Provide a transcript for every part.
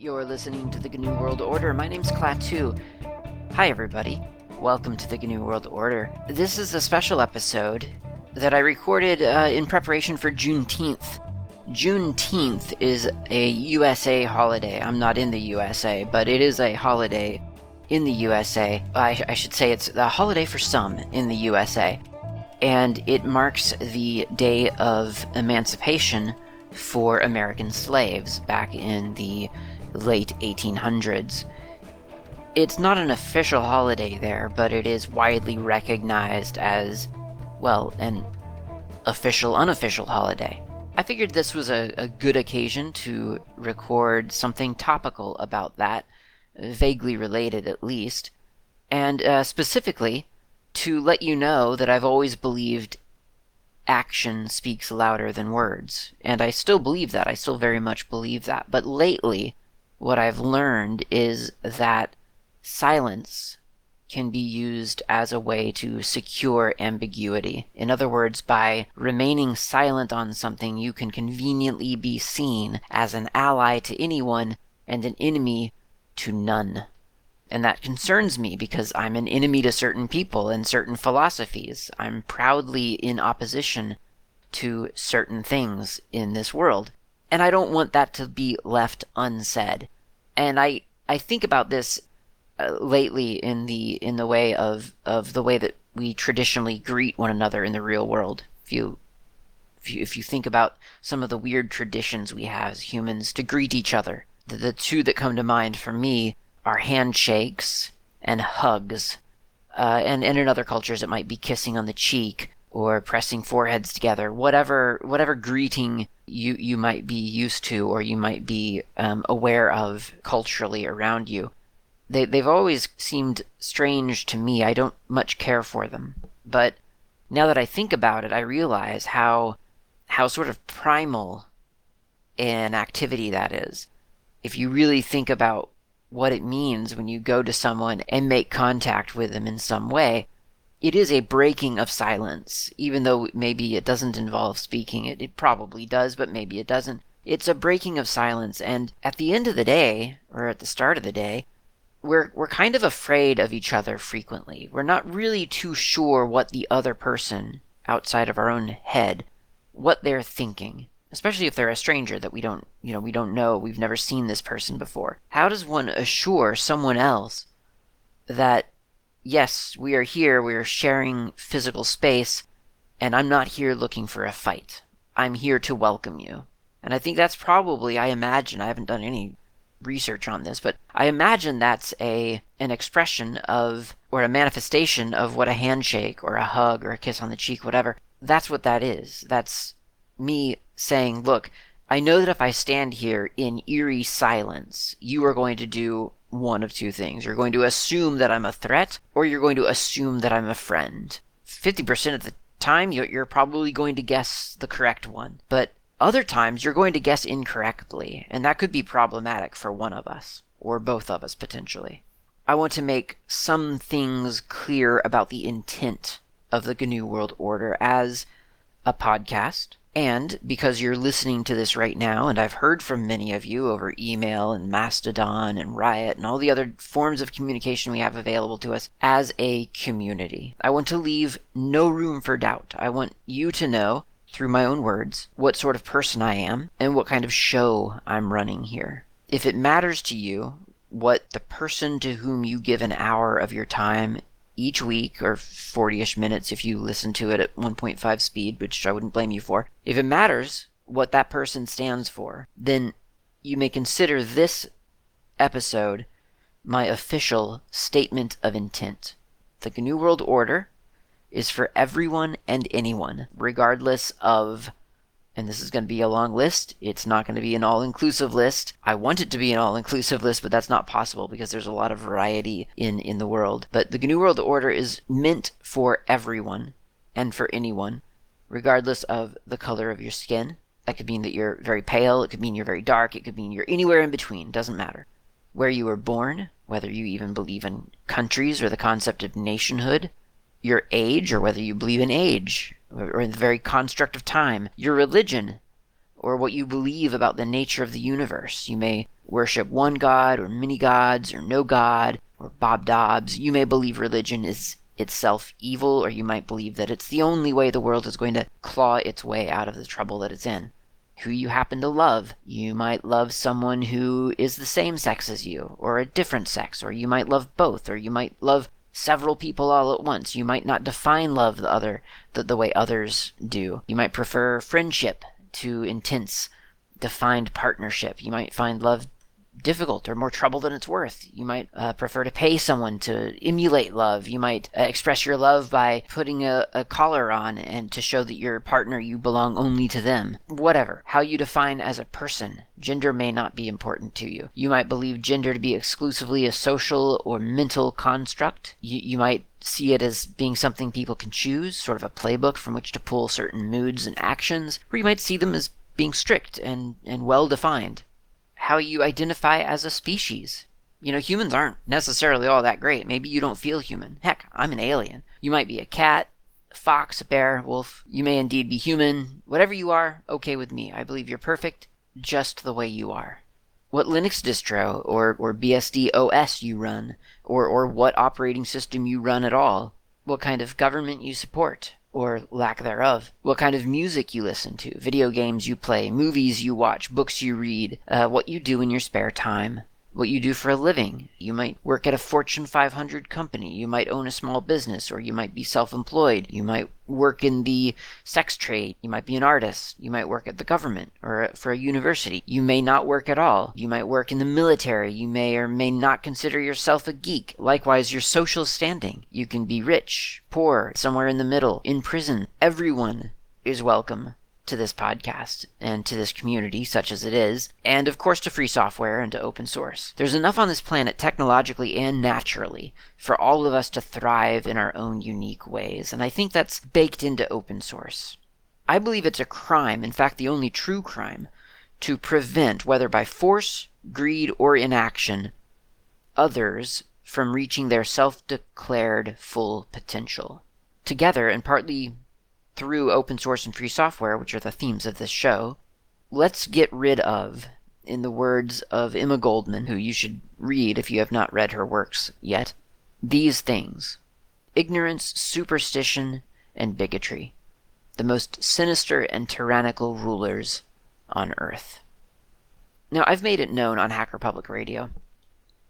You're listening to the GNU World Order. My name's Klaatu. Hi, everybody. Welcome to the GNU World Order. This is a special episode that I recorded uh, in preparation for Juneteenth. Juneteenth is a USA holiday. I'm not in the USA, but it is a holiday in the USA. I, I should say it's a holiday for some in the USA. And it marks the day of emancipation for American slaves back in the late 1800s. It's not an official holiday there, but it is widely recognized as, well, an official, unofficial holiday. I figured this was a, a good occasion to record something topical about that, vaguely related at least, and uh, specifically to let you know that I've always believed action speaks louder than words. And I still believe that. I still very much believe that. But lately, what I've learned is that silence can be used as a way to secure ambiguity. In other words, by remaining silent on something, you can conveniently be seen as an ally to anyone and an enemy to none. And that concerns me because I'm an enemy to certain people and certain philosophies. I'm proudly in opposition to certain things in this world. And I don't want that to be left unsaid. And I, I think about this uh, lately in the in the way of, of the way that we traditionally greet one another in the real world. If you if you, if you think about some of the weird traditions we have as humans to greet each other, the, the two that come to mind for me are handshakes and hugs. Uh, and, and in other cultures, it might be kissing on the cheek or pressing foreheads together. Whatever whatever greeting you you might be used to or you might be um, aware of culturally around you, they they've always seemed strange to me. I don't much care for them, but now that I think about it, I realize how how sort of primal an activity that is. If you really think about what it means when you go to someone and make contact with them in some way, it is a breaking of silence, even though maybe it doesn't involve speaking. It, it probably does, but maybe it doesn't. It's a breaking of silence, and at the end of the day, or at the start of the day, we're we're kind of afraid of each other frequently. We're not really too sure what the other person outside of our own head what they're thinking especially if they're a stranger that we don't, you know, we don't know, we've never seen this person before. How does one assure someone else that yes, we are here, we are sharing physical space, and I'm not here looking for a fight. I'm here to welcome you. And I think that's probably, I imagine, I haven't done any research on this, but I imagine that's a an expression of or a manifestation of what a handshake or a hug or a kiss on the cheek, whatever. That's what that is. That's me saying, look, I know that if I stand here in eerie silence, you are going to do one of two things. You're going to assume that I'm a threat, or you're going to assume that I'm a friend. 50% of the time, you're probably going to guess the correct one. But other times, you're going to guess incorrectly, and that could be problematic for one of us, or both of us potentially. I want to make some things clear about the intent of the GNU World Order as a podcast, and because you're listening to this right now, and I've heard from many of you over email and Mastodon and Riot and all the other forms of communication we have available to us as a community, I want to leave no room for doubt. I want you to know, through my own words, what sort of person I am and what kind of show I'm running here. If it matters to you, what the person to whom you give an hour of your time each week, or 40 ish minutes if you listen to it at 1.5 speed, which I wouldn't blame you for. If it matters what that person stands for, then you may consider this episode my official statement of intent. The GNU World Order is for everyone and anyone, regardless of and this is going to be a long list. It's not going to be an all inclusive list. I want it to be an all inclusive list, but that's not possible because there's a lot of variety in, in the world. But the GNU World Order is meant for everyone and for anyone, regardless of the color of your skin. That could mean that you're very pale, it could mean you're very dark, it could mean you're anywhere in between, doesn't matter. Where you were born, whether you even believe in countries or the concept of nationhood, your age or whether you believe in age, or in the very construct of time, your religion, or what you believe about the nature of the universe. You may worship one God or many gods or no God or Bob Dobbs. You may believe religion is itself evil, or you might believe that it's the only way the world is going to claw its way out of the trouble that it's in. Who you happen to love. You might love someone who is the same sex as you, or a different sex, or you might love both, or you might love several people all at once. You might not define love the other the, the way others do. You might prefer friendship to intense defined partnership. You might find love difficult or more trouble than it's worth. You might uh, prefer to pay someone to emulate love. You might uh, express your love by putting a, a collar on and to show that your partner you belong only to them. Whatever. How you define as a person, gender may not be important to you. You might believe gender to be exclusively a social or mental construct. You, you might see it as being something people can choose, sort of a playbook from which to pull certain moods and actions, or you might see them as being strict and, and well defined how you identify as a species. You know, humans aren't necessarily all that great. Maybe you don't feel human. Heck, I'm an alien. You might be a cat, fox, bear, wolf. You may indeed be human. Whatever you are, okay with me. I believe you're perfect just the way you are. What Linux distro or, or BSD OS you run, or, or what operating system you run at all, what kind of government you support, or lack thereof, what kind of music you listen to, video games you play, movies you watch, books you read, uh, what you do in your spare time, what you do for a living. You might work at a Fortune 500 company. You might own a small business, or you might be self employed. You might work in the sex trade. You might be an artist. You might work at the government or for a university. You may not work at all. You might work in the military. You may or may not consider yourself a geek. Likewise, your social standing. You can be rich, poor, somewhere in the middle, in prison. Everyone is welcome to this podcast and to this community, such as it is, and of course to free software and to open source. There's enough on this planet, technologically and naturally, for all of us to thrive in our own unique ways, and I think that's baked into open source. I believe it's a crime, in fact, the only true crime, to prevent, whether by force, greed, or inaction, others from reaching their self declared full potential. Together, and partly through open source and free software, which are the themes of this show, let's get rid of, in the words of Emma Goldman, who you should read if you have not read her works yet, these things ignorance, superstition, and bigotry, the most sinister and tyrannical rulers on earth. Now, I've made it known on Hacker Public Radio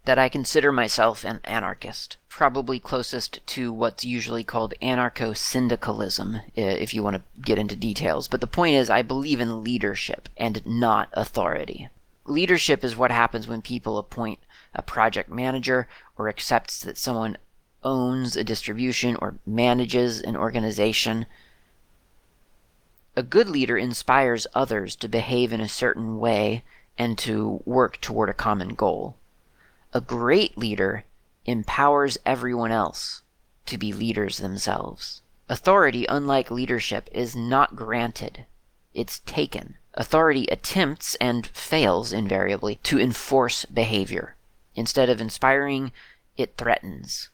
that I consider myself an anarchist, probably closest to what's usually called anarcho syndicalism, if you want to get into details. But the point is, I believe in leadership and not authority. Leadership is what happens when people appoint a project manager or accepts that someone owns a distribution or manages an organization. A good leader inspires others to behave in a certain way and to work toward a common goal. A great leader empowers everyone else to be leaders themselves. Authority, unlike leadership, is not granted, it's taken. Authority attempts and fails invariably to enforce behavior. Instead of inspiring, it threatens.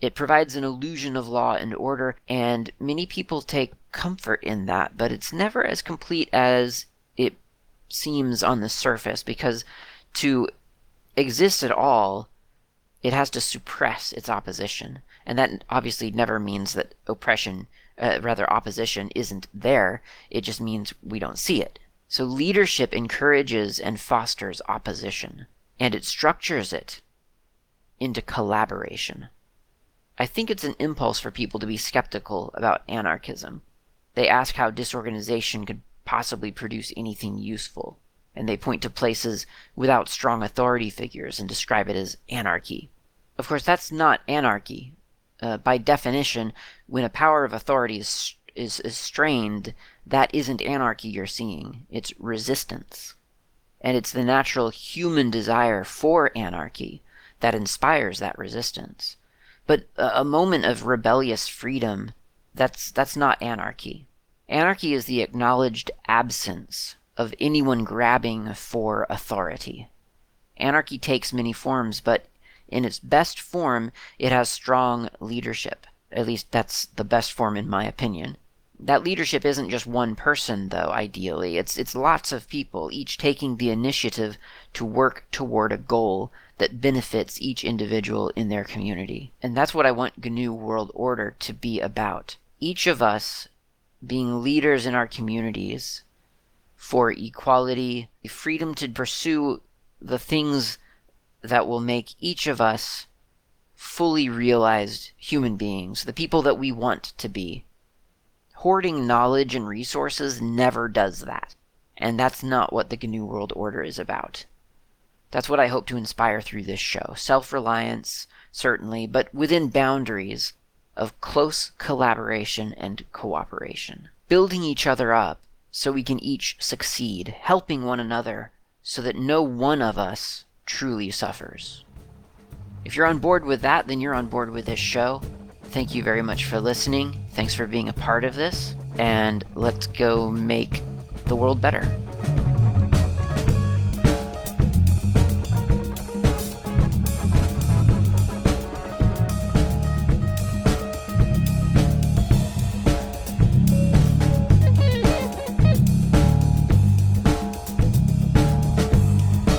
It provides an illusion of law and order, and many people take comfort in that, but it's never as complete as it seems on the surface because to exists at all, it has to suppress its opposition. And that obviously never means that oppression, uh, rather, opposition isn't there. It just means we don't see it. So leadership encourages and fosters opposition, and it structures it into collaboration. I think it's an impulse for people to be skeptical about anarchism. They ask how disorganization could possibly produce anything useful and they point to places without strong authority figures and describe it as anarchy. Of course, that's not anarchy. Uh, by definition, when a power of authority is, is, is strained, that isn't anarchy you're seeing, it's resistance. And it's the natural human desire for anarchy that inspires that resistance. But a, a moment of rebellious freedom, that's, that's not anarchy. Anarchy is the acknowledged absence of anyone grabbing for authority. Anarchy takes many forms, but in its best form, it has strong leadership. At least that's the best form in my opinion. That leadership isn't just one person, though, ideally. It's, it's lots of people, each taking the initiative to work toward a goal that benefits each individual in their community. And that's what I want GNU World Order to be about. Each of us being leaders in our communities for equality, the freedom to pursue the things that will make each of us fully realized human beings, the people that we want to be. Hoarding knowledge and resources never does that. And that's not what the GNU World Order is about. That's what I hope to inspire through this show. Self reliance, certainly, but within boundaries of close collaboration and cooperation. Building each other up so we can each succeed, helping one another so that no one of us truly suffers. If you're on board with that, then you're on board with this show. Thank you very much for listening. Thanks for being a part of this. And let's go make the world better.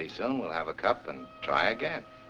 Ready soon. We'll have a cup and try again.